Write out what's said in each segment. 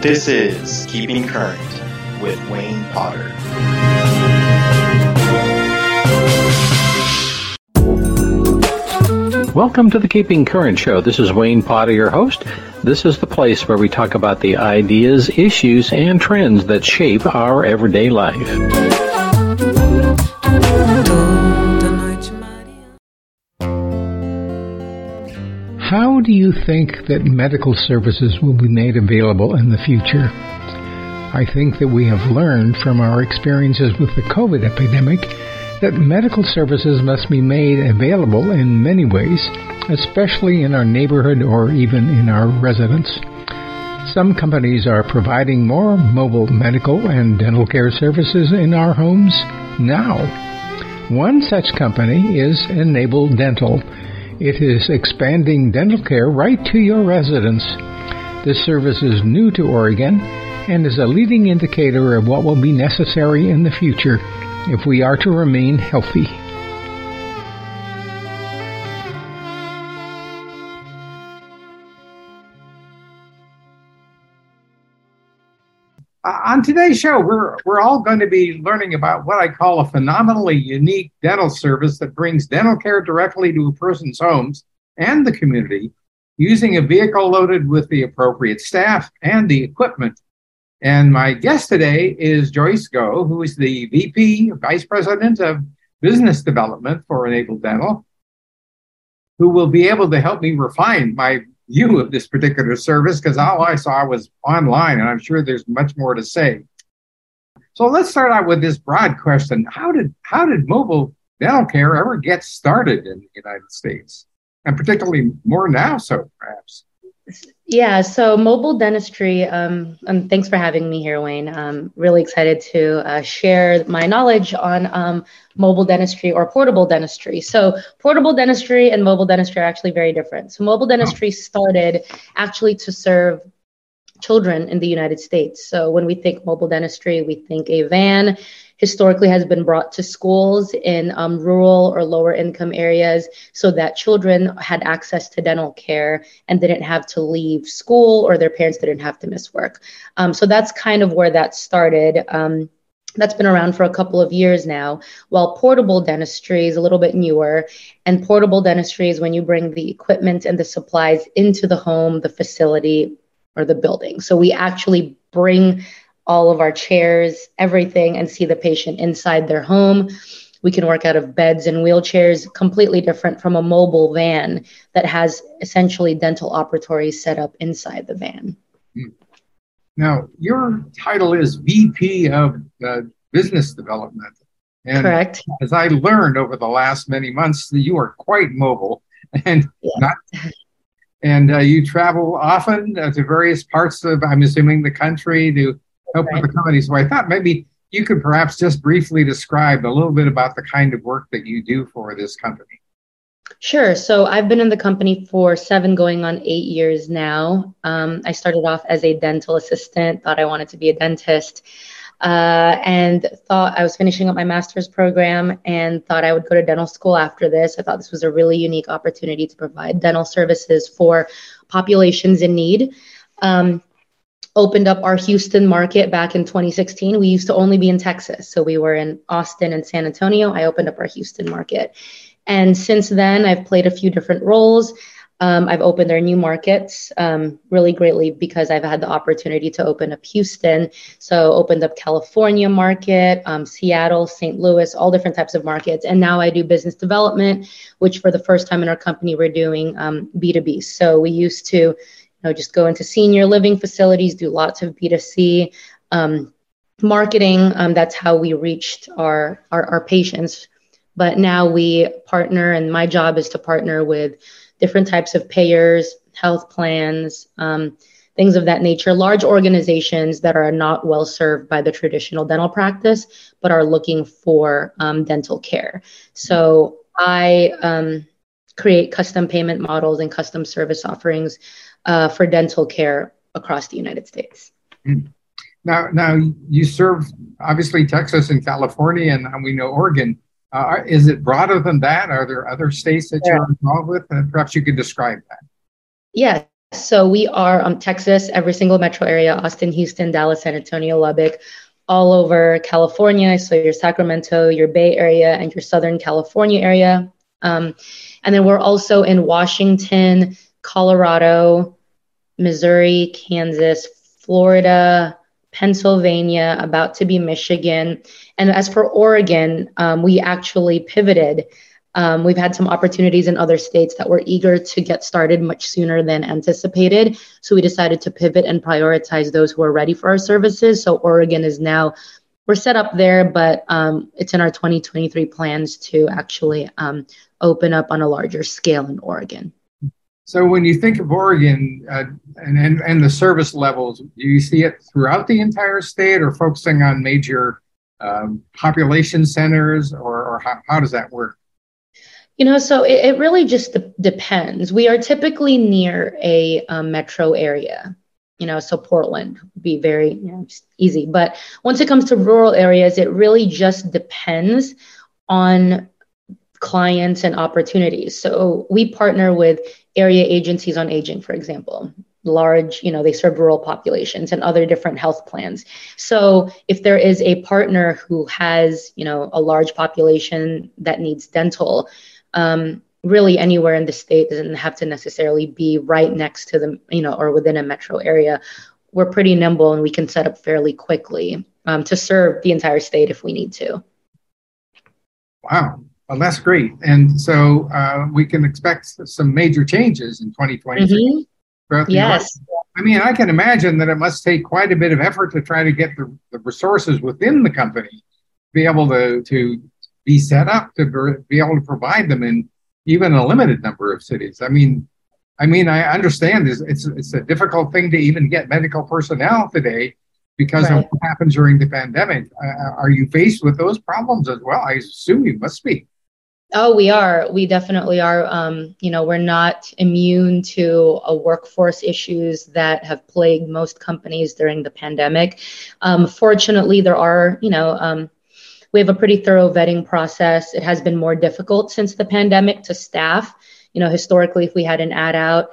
This is Keeping Current with Wayne Potter. Welcome to the Keeping Current Show. This is Wayne Potter, your host. This is the place where we talk about the ideas, issues, and trends that shape our everyday life. How do you think that medical services will be made available in the future? I think that we have learned from our experiences with the COVID epidemic that medical services must be made available in many ways, especially in our neighborhood or even in our residence. Some companies are providing more mobile medical and dental care services in our homes now. One such company is Enable Dental. It is expanding dental care right to your residence. This service is new to Oregon and is a leading indicator of what will be necessary in the future if we are to remain healthy. On today's show, we're, we're all going to be learning about what I call a phenomenally unique dental service that brings dental care directly to a person's homes and the community using a vehicle loaded with the appropriate staff and the equipment. And my guest today is Joyce Go, who is the VP, Vice President of Business Development for Enable Dental, who will be able to help me refine my view of this particular service because all I saw was online, and I'm sure there's much more to say. So let's start out with this broad question: How did how did mobile dental care ever get started in the United States, and particularly more now, so perhaps? Yeah, so mobile dentistry, um, and thanks for having me here, Wayne. I'm really excited to uh, share my knowledge on um, mobile dentistry or portable dentistry. So, portable dentistry and mobile dentistry are actually very different. So, mobile dentistry started actually to serve children in the United States. So, when we think mobile dentistry, we think a van historically has been brought to schools in um, rural or lower income areas so that children had access to dental care and didn't have to leave school or their parents didn't have to miss work. Um, so that's kind of where that started. Um, that's been around for a couple of years now. While portable dentistry is a little bit newer, and portable dentistry is when you bring the equipment and the supplies into the home, the facility, or the building. So we actually bring all of our chairs, everything, and see the patient inside their home. We can work out of beds and wheelchairs, completely different from a mobile van that has essentially dental operatories set up inside the van. Now, your title is VP of uh, Business Development. And Correct. As I learned over the last many months, you are quite mobile and yeah. not and uh, you travel often uh, to various parts of, I'm assuming, the country to help right. with the company. So I thought maybe you could perhaps just briefly describe a little bit about the kind of work that you do for this company. Sure. So I've been in the company for seven, going on eight years now. Um, I started off as a dental assistant, thought I wanted to be a dentist, uh, and thought I was finishing up my master's program and thought I would go to dental school after this. I thought this was a really unique opportunity to provide dental services for populations in need. Um, opened up our Houston market back in 2016. We used to only be in Texas. So we were in Austin and San Antonio. I opened up our Houston market. And since then, I've played a few different roles. Um, I've opened our new markets um, really greatly because I've had the opportunity to open up Houston. So opened up California market, um, Seattle, St. Louis, all different types of markets. And now I do business development, which for the first time in our company, we're doing B2B. Um, so we used to know, just go into senior living facilities, do lots of B2C um, marketing. Um, that's how we reached our, our, our patients. But now we partner, and my job is to partner with different types of payers, health plans, um, things of that nature, large organizations that are not well served by the traditional dental practice, but are looking for um, dental care. So I um, create custom payment models and custom service offerings uh, for dental care across the United States. Hmm. Now, now you serve obviously Texas and California, and we know Oregon. Uh, is it broader than that? Are there other states that you're involved with? And perhaps you could describe that. Yeah. So we are um, Texas, every single metro area, Austin, Houston, Dallas, San Antonio, Lubbock, all over California. So your Sacramento, your Bay Area, and your Southern California area. Um, and then we're also in Washington, Colorado, Missouri, Kansas, Florida, Pennsylvania, about to be Michigan. And as for Oregon, um, we actually pivoted. Um, we've had some opportunities in other states that were eager to get started much sooner than anticipated. So we decided to pivot and prioritize those who are ready for our services. So Oregon is now, we're set up there, but um, it's in our 2023 plans to actually um, open up on a larger scale in Oregon. So when you think of Oregon uh, and, and, and the service levels, do you see it throughout the entire state or focusing on major um, population centers or, or how, how, does that work? You know, so it, it really just de- depends. We are typically near a um, metro area, you know, so Portland would be very you know, easy. But once it comes to rural areas, it really just depends on clients and opportunities. So we partner with area agencies on aging, for example, large, you know, they serve rural populations and other different health plans. So if there is a partner who has, you know, a large population that needs dental, um, really anywhere in the state doesn't have to necessarily be right next to the, you know, or within a metro area. We're pretty nimble and we can set up fairly quickly um, to serve the entire state if we need to. Wow. Well, that's great. And so uh, we can expect some major changes in 2023. Mm-hmm. Yes. I mean, I can imagine that it must take quite a bit of effort to try to get the, the resources within the company to be able to, to be set up to be able to provide them in even a limited number of cities. I mean, I mean, I understand it's, it's, it's a difficult thing to even get medical personnel today because right. of what happened during the pandemic. Uh, are you faced with those problems as well? I assume you must be. Oh, we are. We definitely are. Um, you know, we're not immune to a workforce issues that have plagued most companies during the pandemic. Um, fortunately, there are, you know, um, we have a pretty thorough vetting process. It has been more difficult since the pandemic to staff. You know, historically, if we had an ad out,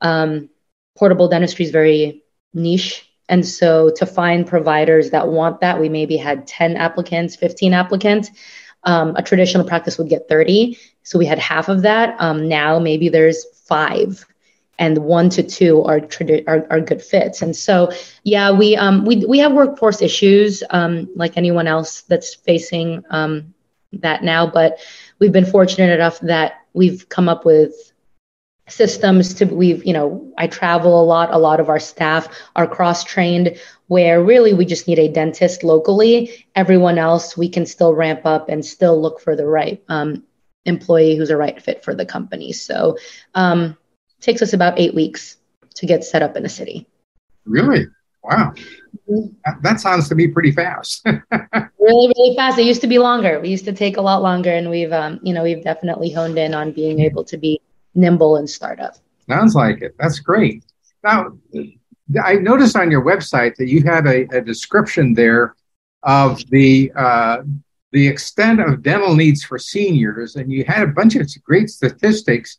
um, portable dentistry is very niche. And so to find providers that want that, we maybe had 10 applicants, 15 applicants um, a traditional practice would get 30. So we had half of that. Um, now maybe there's five and one to two are, tradi- are, are good fits. And so, yeah, we, um, we, we have workforce issues um, like anyone else that's facing um, that now, but we've been fortunate enough that we've come up with systems to we've you know i travel a lot. A lot of our staff are cross trained where really we just need a dentist locally. Everyone else we can still ramp up and still look for the right um, employee who's a right fit for the company. So um, takes us about eight weeks to get set up in a city. Really? Wow. Mm-hmm. that sounds to me pretty fast. Really really fast. It used to be longer. We used to take a lot longer and we've um, you know we've definitely honed in on being able to be nimble and startup. Sounds like it. That's great. Now, I noticed on your website that you had a, a description there of the uh, the extent of dental needs for seniors, and you had a bunch of great statistics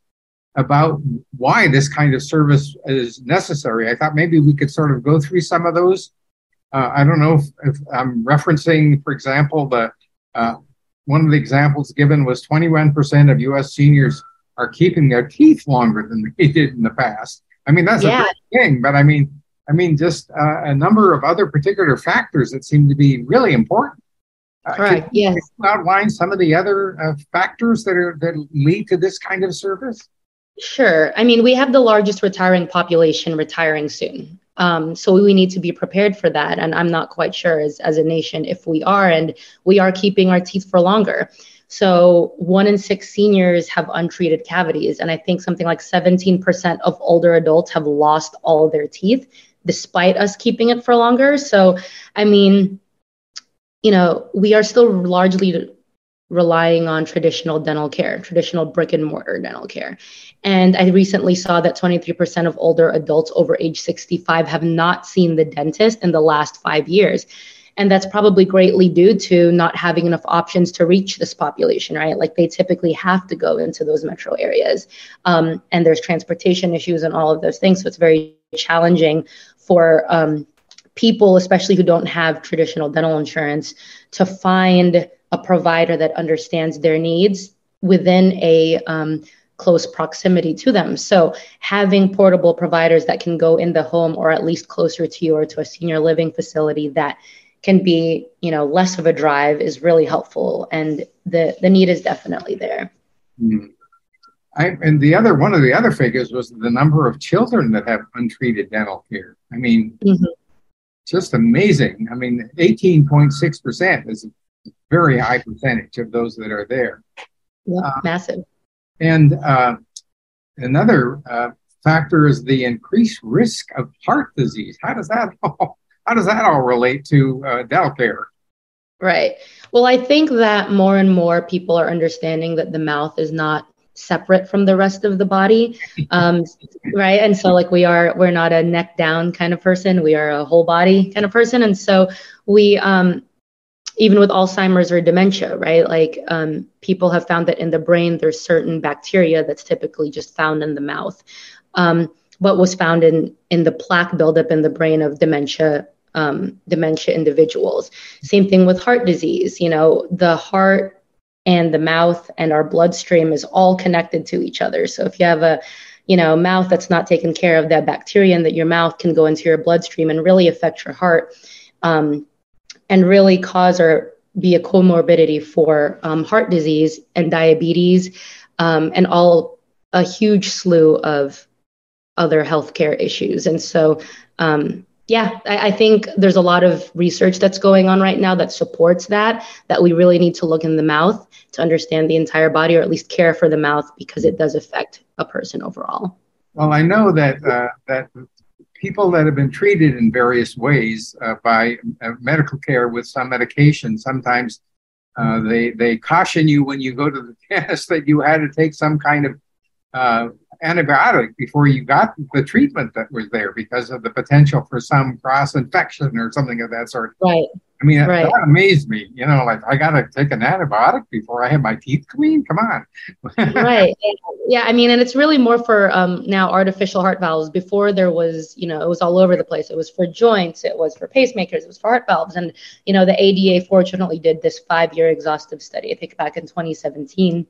about why this kind of service is necessary. I thought maybe we could sort of go through some of those. Uh, I don't know if, if, I'm referencing, for example, the uh, one of the examples given was 21% of U.S. seniors are keeping their teeth longer than they did in the past. I mean, that's yeah. a thing, but I mean, I mean, just uh, a number of other particular factors that seem to be really important. Uh, right. Yes. Outline some of the other uh, factors that are that lead to this kind of service. Sure. I mean, we have the largest retiring population retiring soon. Um, so we need to be prepared for that. And I'm not quite sure as, as a nation if we are, and we are keeping our teeth for longer. So one in six seniors have untreated cavities. And I think something like 17% of older adults have lost all their teeth despite us keeping it for longer. So, I mean, you know, we are still largely relying on traditional dental care, traditional brick and mortar dental care. And I recently saw that 23% of older adults over age 65 have not seen the dentist in the last five years. And that's probably greatly due to not having enough options to reach this population, right? Like they typically have to go into those metro areas. Um, and there's transportation issues and all of those things. So it's very challenging for um, people, especially who don't have traditional dental insurance, to find a provider that understands their needs within a um, close proximity to them. So having portable providers that can go in the home or at least closer to you or to a senior living facility that can be, you know, less of a drive is really helpful. And the, the need is definitely there. Mm. I, and the other one of the other figures was the number of children that have untreated dental care. I mean, mm-hmm. just amazing. I mean, 18.6% is a very high percentage of those that are there. Yeah, uh, massive. And uh, another uh, factor is the increased risk of heart disease. How does that all, how does that all relate to uh, dental care? Right. Well, I think that more and more people are understanding that the mouth is not separate from the rest of the body um, right and so like we are we're not a neck down kind of person we are a whole body kind of person and so we um, even with Alzheimer's or dementia, right? Like um, people have found that in the brain, there's certain bacteria that's typically just found in the mouth. Um, what was found in in the plaque buildup in the brain of dementia um, dementia individuals. Same thing with heart disease. You know, the heart and the mouth and our bloodstream is all connected to each other. So if you have a you know mouth that's not taken care of, that bacteria in that your mouth can go into your bloodstream and really affect your heart. Um, and really cause or be a comorbidity for um, heart disease and diabetes um, and all a huge slew of other healthcare issues. And so, um, yeah, I, I, think there's a lot of research that's going on right now that supports that, that we really need to look in the mouth to understand the entire body or at least care for the mouth because it does affect a person overall. Well, I know that uh, that people that have been treated in various ways uh, by uh, medical care with some medication, sometimes uh, they they caution you when you go to the dentist that you had to take some kind of uh, antibiotic before you got the treatment that was there because of the potential for some cross infection or something of that sort. Right. I mean, right. that amazed me. You know, like I got to take an antibiotic before I have my teeth clean. Come on. right. Yeah. I mean, and it's really more for um, now artificial heart valves. Before there was, you know, it was all over the place. It was for joints. It was for pacemakers. It was for heart valves. And you know, the ADA fortunately did this five-year exhaustive study. I think back in 2017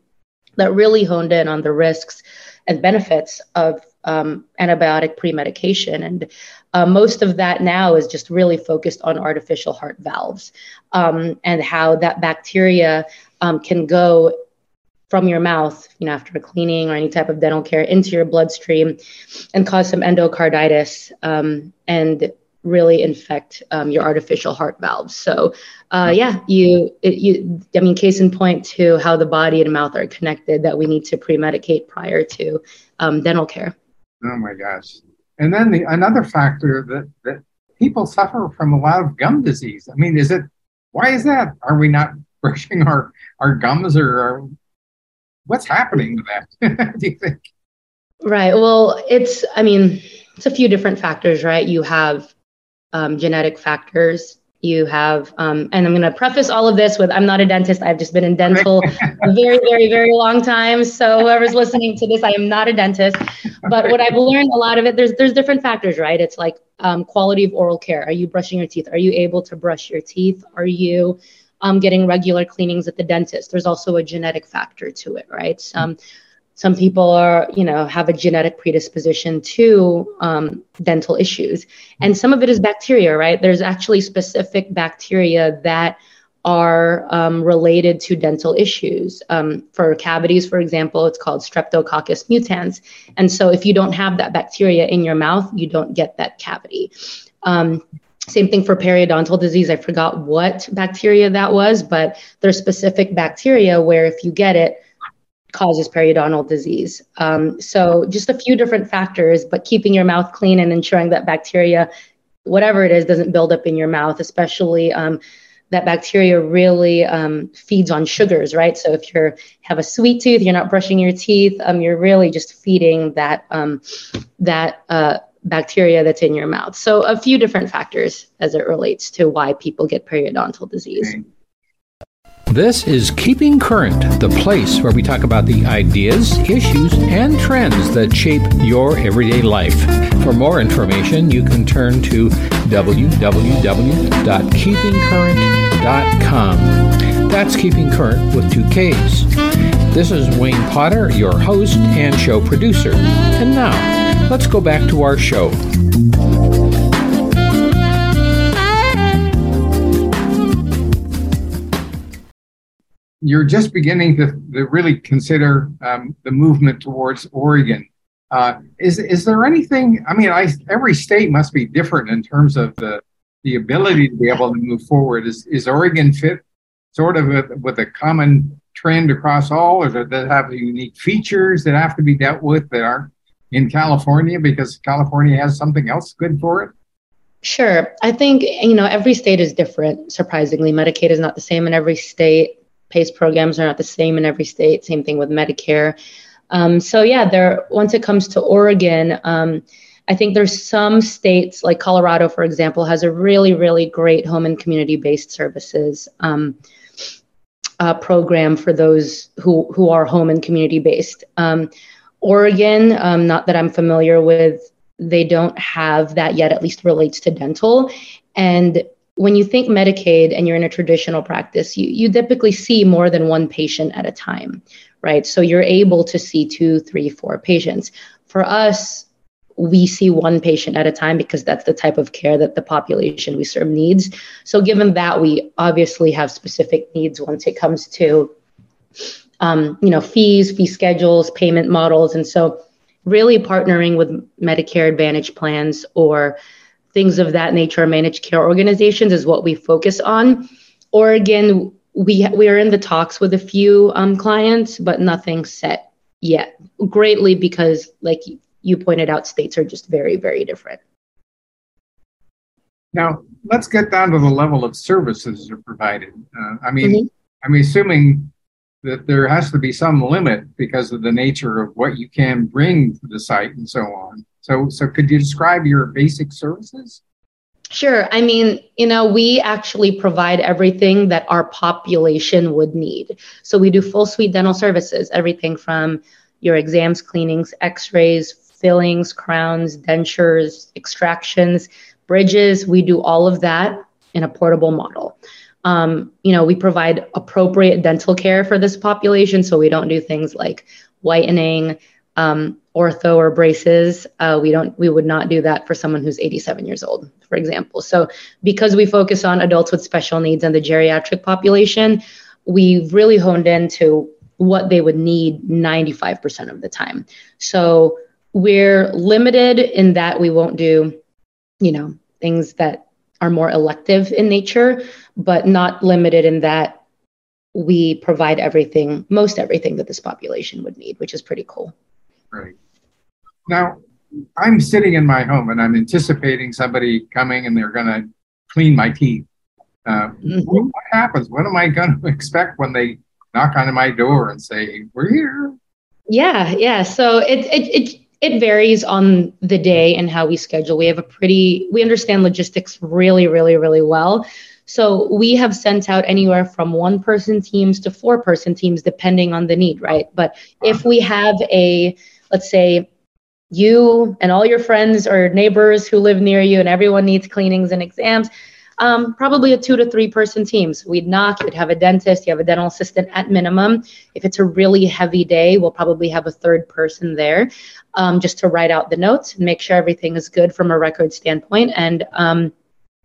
that really honed in on the risks and benefits of um, antibiotic pre-medication. And uh, most of that now is just really focused on artificial heart valves um, and how that bacteria um, can go from your mouth, you know, after a cleaning or any type of dental care into your bloodstream and cause some endocarditis um, and really infect um, your artificial heart valves. So, uh, yeah, you, it, you, I mean, case in point to how the body and mouth are connected that we need to pre-medicate prior to um, dental care. Oh my gosh! And then the another factor that that people suffer from a lot of gum disease. I mean, is it why is that? Are we not brushing our our gums or our, what's happening to that? Do you think? Right. Well, it's I mean, it's a few different factors, right? You have um, genetic factors. You have, um, and I'm going to preface all of this with I'm not a dentist. I've just been in dental a very, very, very long time. So whoever's listening to this, I am not a dentist. But what I've learned, a lot of it, there's there's different factors, right? It's like um, quality of oral care. Are you brushing your teeth? Are you able to brush your teeth? Are you um, getting regular cleanings at the dentist? There's also a genetic factor to it, right? Some some people are you know have a genetic predisposition to um, dental issues. And some of it is bacteria right? There's actually specific bacteria that are um, related to dental issues. Um, for cavities for example it's called streptococcus mutans. And so if you don't have that bacteria in your mouth you don't get that cavity. Um, same thing for periodontal disease. I forgot what bacteria that was, but there's specific bacteria where if you get it, causes periodontal disease. Um, so just a few different factors, but keeping your mouth clean and ensuring that bacteria, whatever it is, doesn't build up in your mouth, especially um, that bacteria really um, feeds on sugars, right? So if you have a sweet tooth, you're not brushing your teeth, um, you're really just feeding that um, that uh, bacteria that's in your mouth. So, a few different factors as it relates to why people get periodontal disease. Okay. This is Keeping Current, the place where we talk about the ideas, issues, and trends that shape your everyday life. For more information, you can turn to www.keepingcurrent.com. That's Keeping Current with two Ks. This is Wayne Potter, your host and show producer. And now, let's go back to our show. You're just beginning to, to really consider um, the movement towards Oregon. Uh, is is there anything? I mean, I, every state must be different in terms of the the ability to be able to move forward. Is is Oregon fit sort of a, with a common trend across all, or does it have unique features that have to be dealt with that aren't in California because California has something else good for it? Sure. I think, you know, every state is different. Surprisingly, Medicaid is not the same in every state. PACE programs are not the same in every state. Same thing with Medicare. Um, so yeah, there. Once it comes to Oregon, um, I think there's some states like Colorado, for example, has a really really great home and community based services um, uh, program for those who who are home and community based. Um, Oregon, um, not that I'm familiar with, they don't have that yet. At least relates to dental, and when you think Medicaid and you're in a traditional practice, you, you typically see more than one patient at a time, right? So you're able to see two, three, four patients. For us, we see one patient at a time because that's the type of care that the population we serve needs. So, given that, we obviously have specific needs once it comes to, um, you know, fees, fee schedules, payment models, and so really partnering with Medicare Advantage plans or things of that nature, managed care organizations is what we focus on. Oregon, we we are in the talks with a few um, clients, but nothing set yet. Greatly because, like you pointed out, states are just very very different. Now let's get down to the level of services that are provided. Uh, I mean, mm-hmm. I'm assuming that there has to be some limit because of the nature of what you can bring to the site and so on. So, so could you describe your basic services? Sure. I mean, you know, we actually provide everything that our population would need. So we do full suite dental services, everything from your exams, cleanings, x-rays, fillings, crowns, dentures, extractions, bridges. We do all of that in a portable model. Um, you know, we provide appropriate dental care for this population. So we don't do things like whitening, um, ortho or braces. Uh, we don't we would not do that for someone who's 87 years old, for example. So because we focus on adults with special needs and the geriatric population, we've really honed into what they would need 95% of the time. So we're limited in that we won't do, you know, things that are more elective in nature, but not limited in that we provide everything, most everything that this population would need, which is pretty cool. Right. Now, I'm sitting in my home and I'm anticipating somebody coming and they're going to clean my teeth. Uh, mm-hmm. What happens? What am I going to expect when they knock on my door and say, "We're here"? Yeah, yeah. So it it it it varies on the day and how we schedule. We have a pretty we understand logistics really, really, really well. So we have sent out anywhere from one person teams to four person teams, depending on the need, right? But if we have a let's say you and all your friends or neighbors who live near you and everyone needs cleanings and exams um, probably a two to three person teams. We'd knock you'd have a dentist you have a dental assistant at minimum. If it's a really heavy day we'll probably have a third person there um, just to write out the notes and make sure everything is good from a record standpoint and um,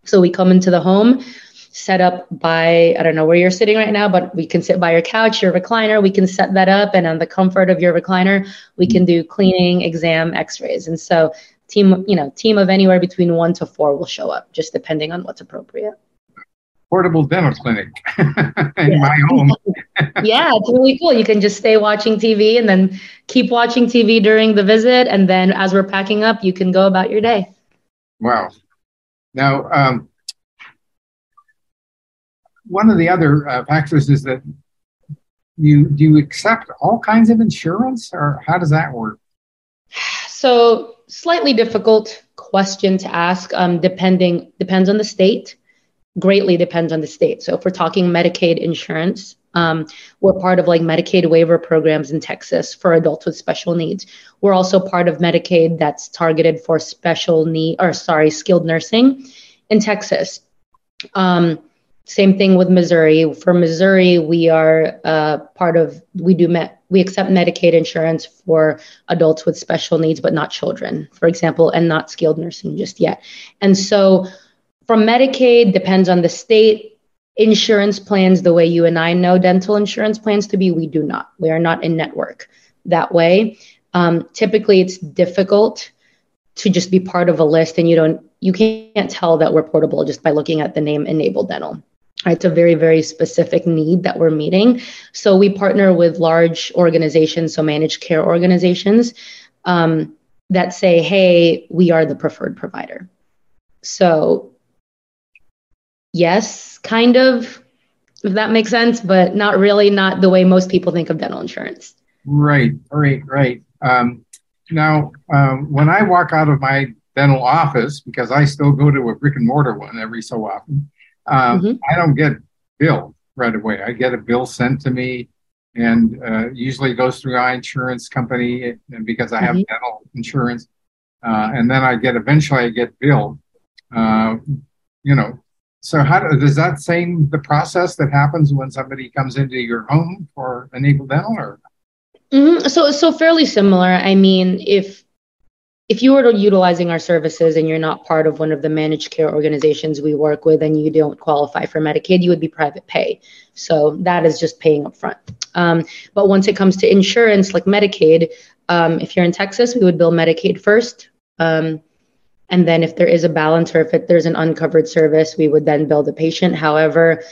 so we come into the home set up by I don't know where you're sitting right now, but we can sit by your couch, your recliner. We can set that up, and on the comfort of your recliner, we can do cleaning, exam, X-rays, and so team you know team of anywhere between one to four will show up, just depending on what's appropriate. Portable dental clinic in my home. yeah, it's really cool. You can just stay watching TV and then keep watching TV during the visit, and then as we're packing up, you can go about your day. Wow. Now, um, one of the other uh, factors is that you do you accept all kinds of insurance, or how does that work? So slightly difficult question to ask. Um, depending depends on the state. Greatly depends on the state. So if we're talking Medicaid insurance, um, we're part of like Medicaid waiver programs in Texas for adults with special needs. We're also part of Medicaid that's targeted for special need or sorry, skilled nursing in Texas. Um, same thing with Missouri. For Missouri, we are uh, part of we do met we accept Medicaid insurance for adults with special needs, but not children, for example, and not skilled nursing just yet. And so, from Medicaid depends on the state. Insurance plans, the way you and I know dental insurance plans to be, we do not. We are not in network that way. Um, typically, it's difficult to just be part of a list, and you don't you can't tell that we're portable just by looking at the name Enable Dental. It's a very, very specific need that we're meeting. So we partner with large organizations, so managed care organizations um, that say, hey, we are the preferred provider. So, yes, kind of, if that makes sense, but not really, not the way most people think of dental insurance. Right, right, right. Um, now, um, when I walk out of my dental office, because I still go to a brick and mortar one every so often, um, mm-hmm. I don't get billed right away. I get a bill sent to me, and uh, usually goes through my insurance company because I have mm-hmm. dental insurance, uh, and then I get eventually I get billed. Uh, you know, so how do, does that same the process that happens when somebody comes into your home for Enable Dental, or? Mm-hmm. So so fairly similar. I mean, if if you were utilizing our services and you're not part of one of the managed care organizations we work with and you don't qualify for Medicaid, you would be private pay. So that is just paying up front. Um, but once it comes to insurance like Medicaid, um, if you're in Texas, we would bill Medicaid first. Um, and then if there is a balance or if it, there's an uncovered service, we would then bill the patient. However,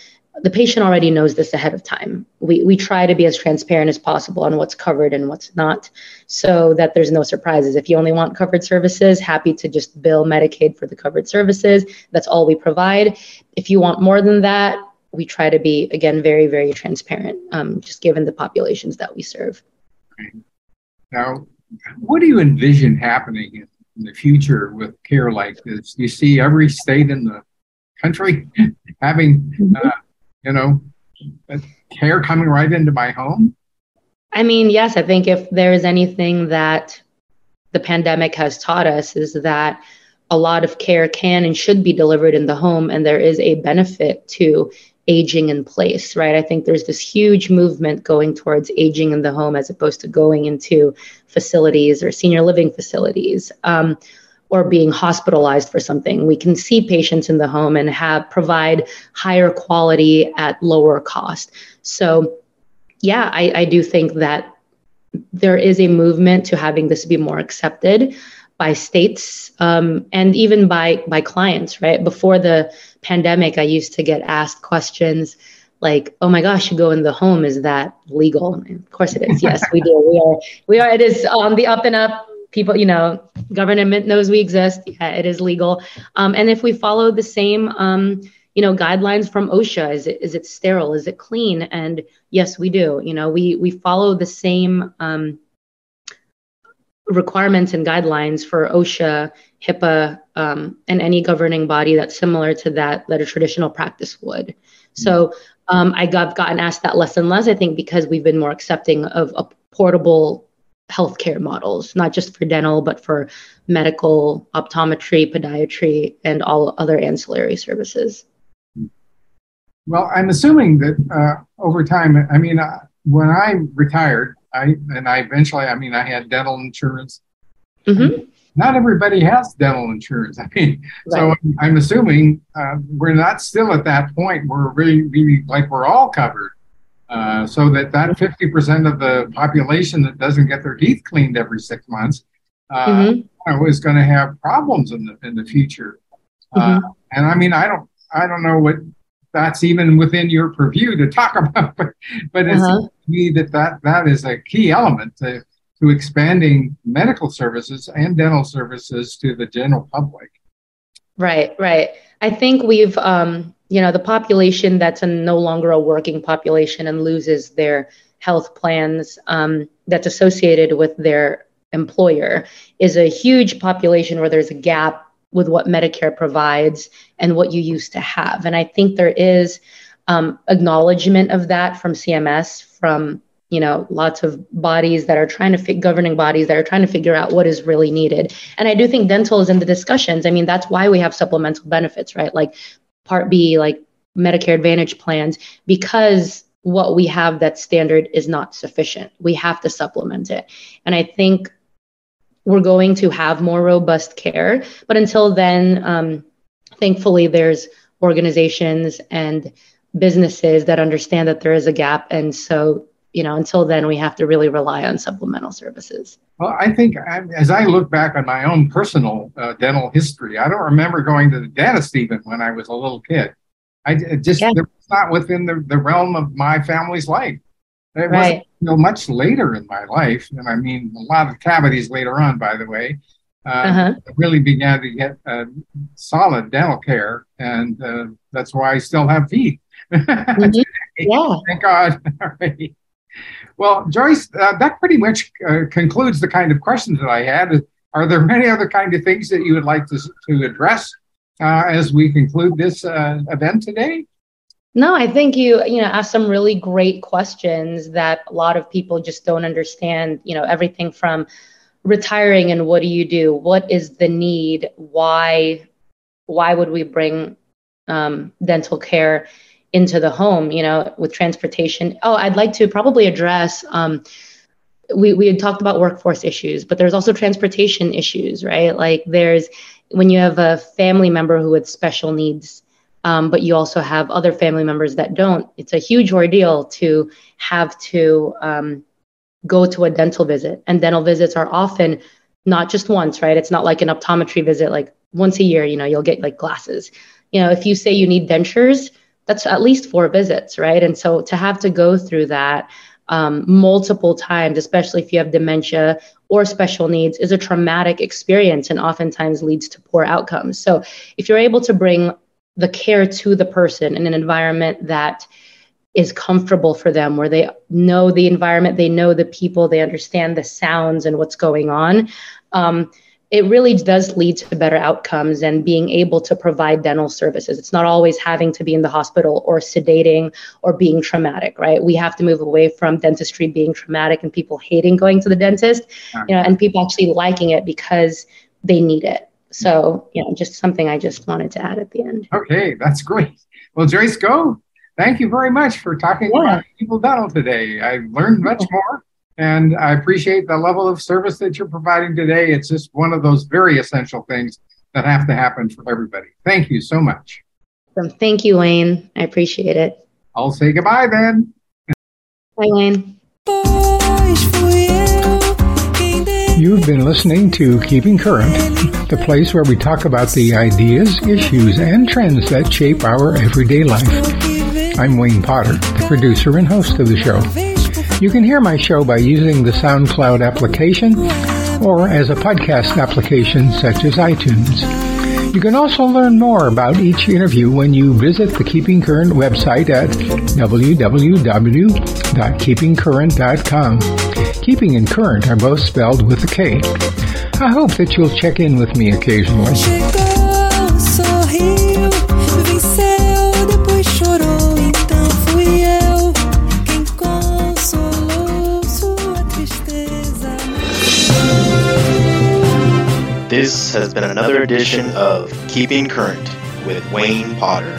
the patient already knows this ahead of time. We, we try to be as transparent as possible on what's covered and what's not so that there's no surprises. If you only want covered services, happy to just bill Medicaid for the covered services. That's all we provide. If you want more than that, we try to be, again, very, very transparent, um, just given the populations that we serve. Now, what do you envision happening in, the future with care like this? You see every state in the country having uh, you know, care coming right into my home? I mean, yes, I think if there is anything that the pandemic has taught us is that a lot of care can and should be delivered in the home, and there is a benefit to aging in place, right? I think there's this huge movement going towards aging in the home as opposed to going into facilities or senior living facilities. Um, or being hospitalized for something. We can see patients in the home and have provide higher quality at lower cost. So, yeah, I, I do think that there is a movement to having this be more accepted by states um, and even by by clients. Right before the pandemic, I used to get asked questions like, "Oh my gosh, you go in the home. Is that legal?" And of course, it is. Yes, we do. We are. We are. It is on the up and up people, you know, government knows we exist. Yeah, it is legal. Um, and if we follow the same, um, you know, guidelines from OSHA, is it is it sterile? Is it clean? And yes, we do. You know, we we follow the same um, requirements and guidelines for OSHA, HIPAA, um, and any governing body that's similar to that that a traditional practice would. So um, I got gotten asked that less and less. I think because we've been more accepting of a portable healthcare models, not just for dental, but for medical, optometry, podiatry, and all other ancillary services. Well, I'm assuming that uh, over time, I mean, uh, when I retired, I and I eventually, I mean, I had dental insurance. Mm-hmm. Not everybody has dental insurance. I mean, right. so I'm assuming uh, we're not still at that point where we're really, really like we're all covered. Uh, so that that 50% of the population that doesn't get their teeth cleaned every six months uh, mm-hmm. is going to have problems in the in the future. Uh, mm-hmm. Uh, and I mean, I don't I don't know what that's even within your purview to talk about, but but it uh-huh. seems to me that, that that is a key element to to expanding medical services and dental services to the general public. Right, right. I think we've um, you know the population that's a, no longer a working population and loses their health plans um, that's associated with their employer is a huge population where there's a gap with what Medicare provides and what you used to have. And I think there is um, acknowledgement of that from CMS, from you know lots of bodies that are trying to fit governing bodies that are trying to figure out what is really needed. And i do think dental is in the discussions. I mean that's why we have supplemental benefits right? Like part b like medicare advantage plans because what we have that standard is not sufficient we have to supplement it and i think we're going to have more robust care. But until then, um, thankfully, there's organizations and businesses that understand that there is a gap. And so, you know, until then, we have to really rely on supplemental services. Well, I think as I look back on my own personal uh, dental history, I don't remember going to the dentist even when I was a little kid. I just, yeah. it was not within the, the realm of my family's life. It right. wasn't until much later in my life, and I mean a lot of cavities later on, by the way. Uh, uh-huh. Really began to get uh, solid dental care, and uh, that's why I still have teeth. Mm-hmm. yeah. Thank God. Well, Joyce, uh, that pretty much uh, concludes the kind of questions that I had. Are there many other kind of things that you would like to, to address uh, as we conclude this event today? No, I think you you know asked some really great questions that a lot of people just don't understand. You know everything from retiring and what do you do? What is the need? Why why would we bring um, dental care into the home? You know with transportation. Oh, I'd like to probably address. Um, we we had talked about workforce issues, but there's also transportation issues, right? Like there's when you have a family member who has special needs um, but you also have other family members that don't. It's a huge ordeal to have to um, go to a dental visit, and dental visits are often not just once, right? It's not like an optometry visit, like once a year. You know, you'll get like glasses. You know, if you say you need dentures, that's at least four visits, right? And so to have to go through that um, multiple times, especially if you have dementia or special needs, is a traumatic experience and oftentimes leads to poor outcomes. So if you're able to bring the care to the person in an environment that is comfortable for them, where they know the environment, they know the people, they understand the sounds and what's going on. Um, it really does lead to better outcomes and being able to provide dental services. It's not always having to be in the hospital or sedating or being traumatic, right? We have to move away from dentistry being traumatic and people hating going to the dentist, you know, and people actually liking it because they need it. So, you know, just something I just wanted to add at the end. Okay, that's great. Well, Joyce Go, thank you very much for talking yeah. about people dental today. I learned much more and I appreciate the level of service that you're providing today. It's just one of those very essential things that have to happen for everybody. Thank you so much. Thank you, Wayne. I appreciate it. I'll say goodbye then. Bye, Wayne. You've been listening to Keeping Current, the place where we talk about the ideas, issues, and trends that shape our everyday life. I'm Wayne Potter, the producer and host of the show. You can hear my show by using the SoundCloud application or as a podcast application such as iTunes. You can also learn more about each interview when you visit the Keeping Current website at www.keepingcurrent.com. Keeping and current are both spelled with a K. I hope that you'll check in with me occasionally. This has been another edition of Keeping Current with Wayne Potter.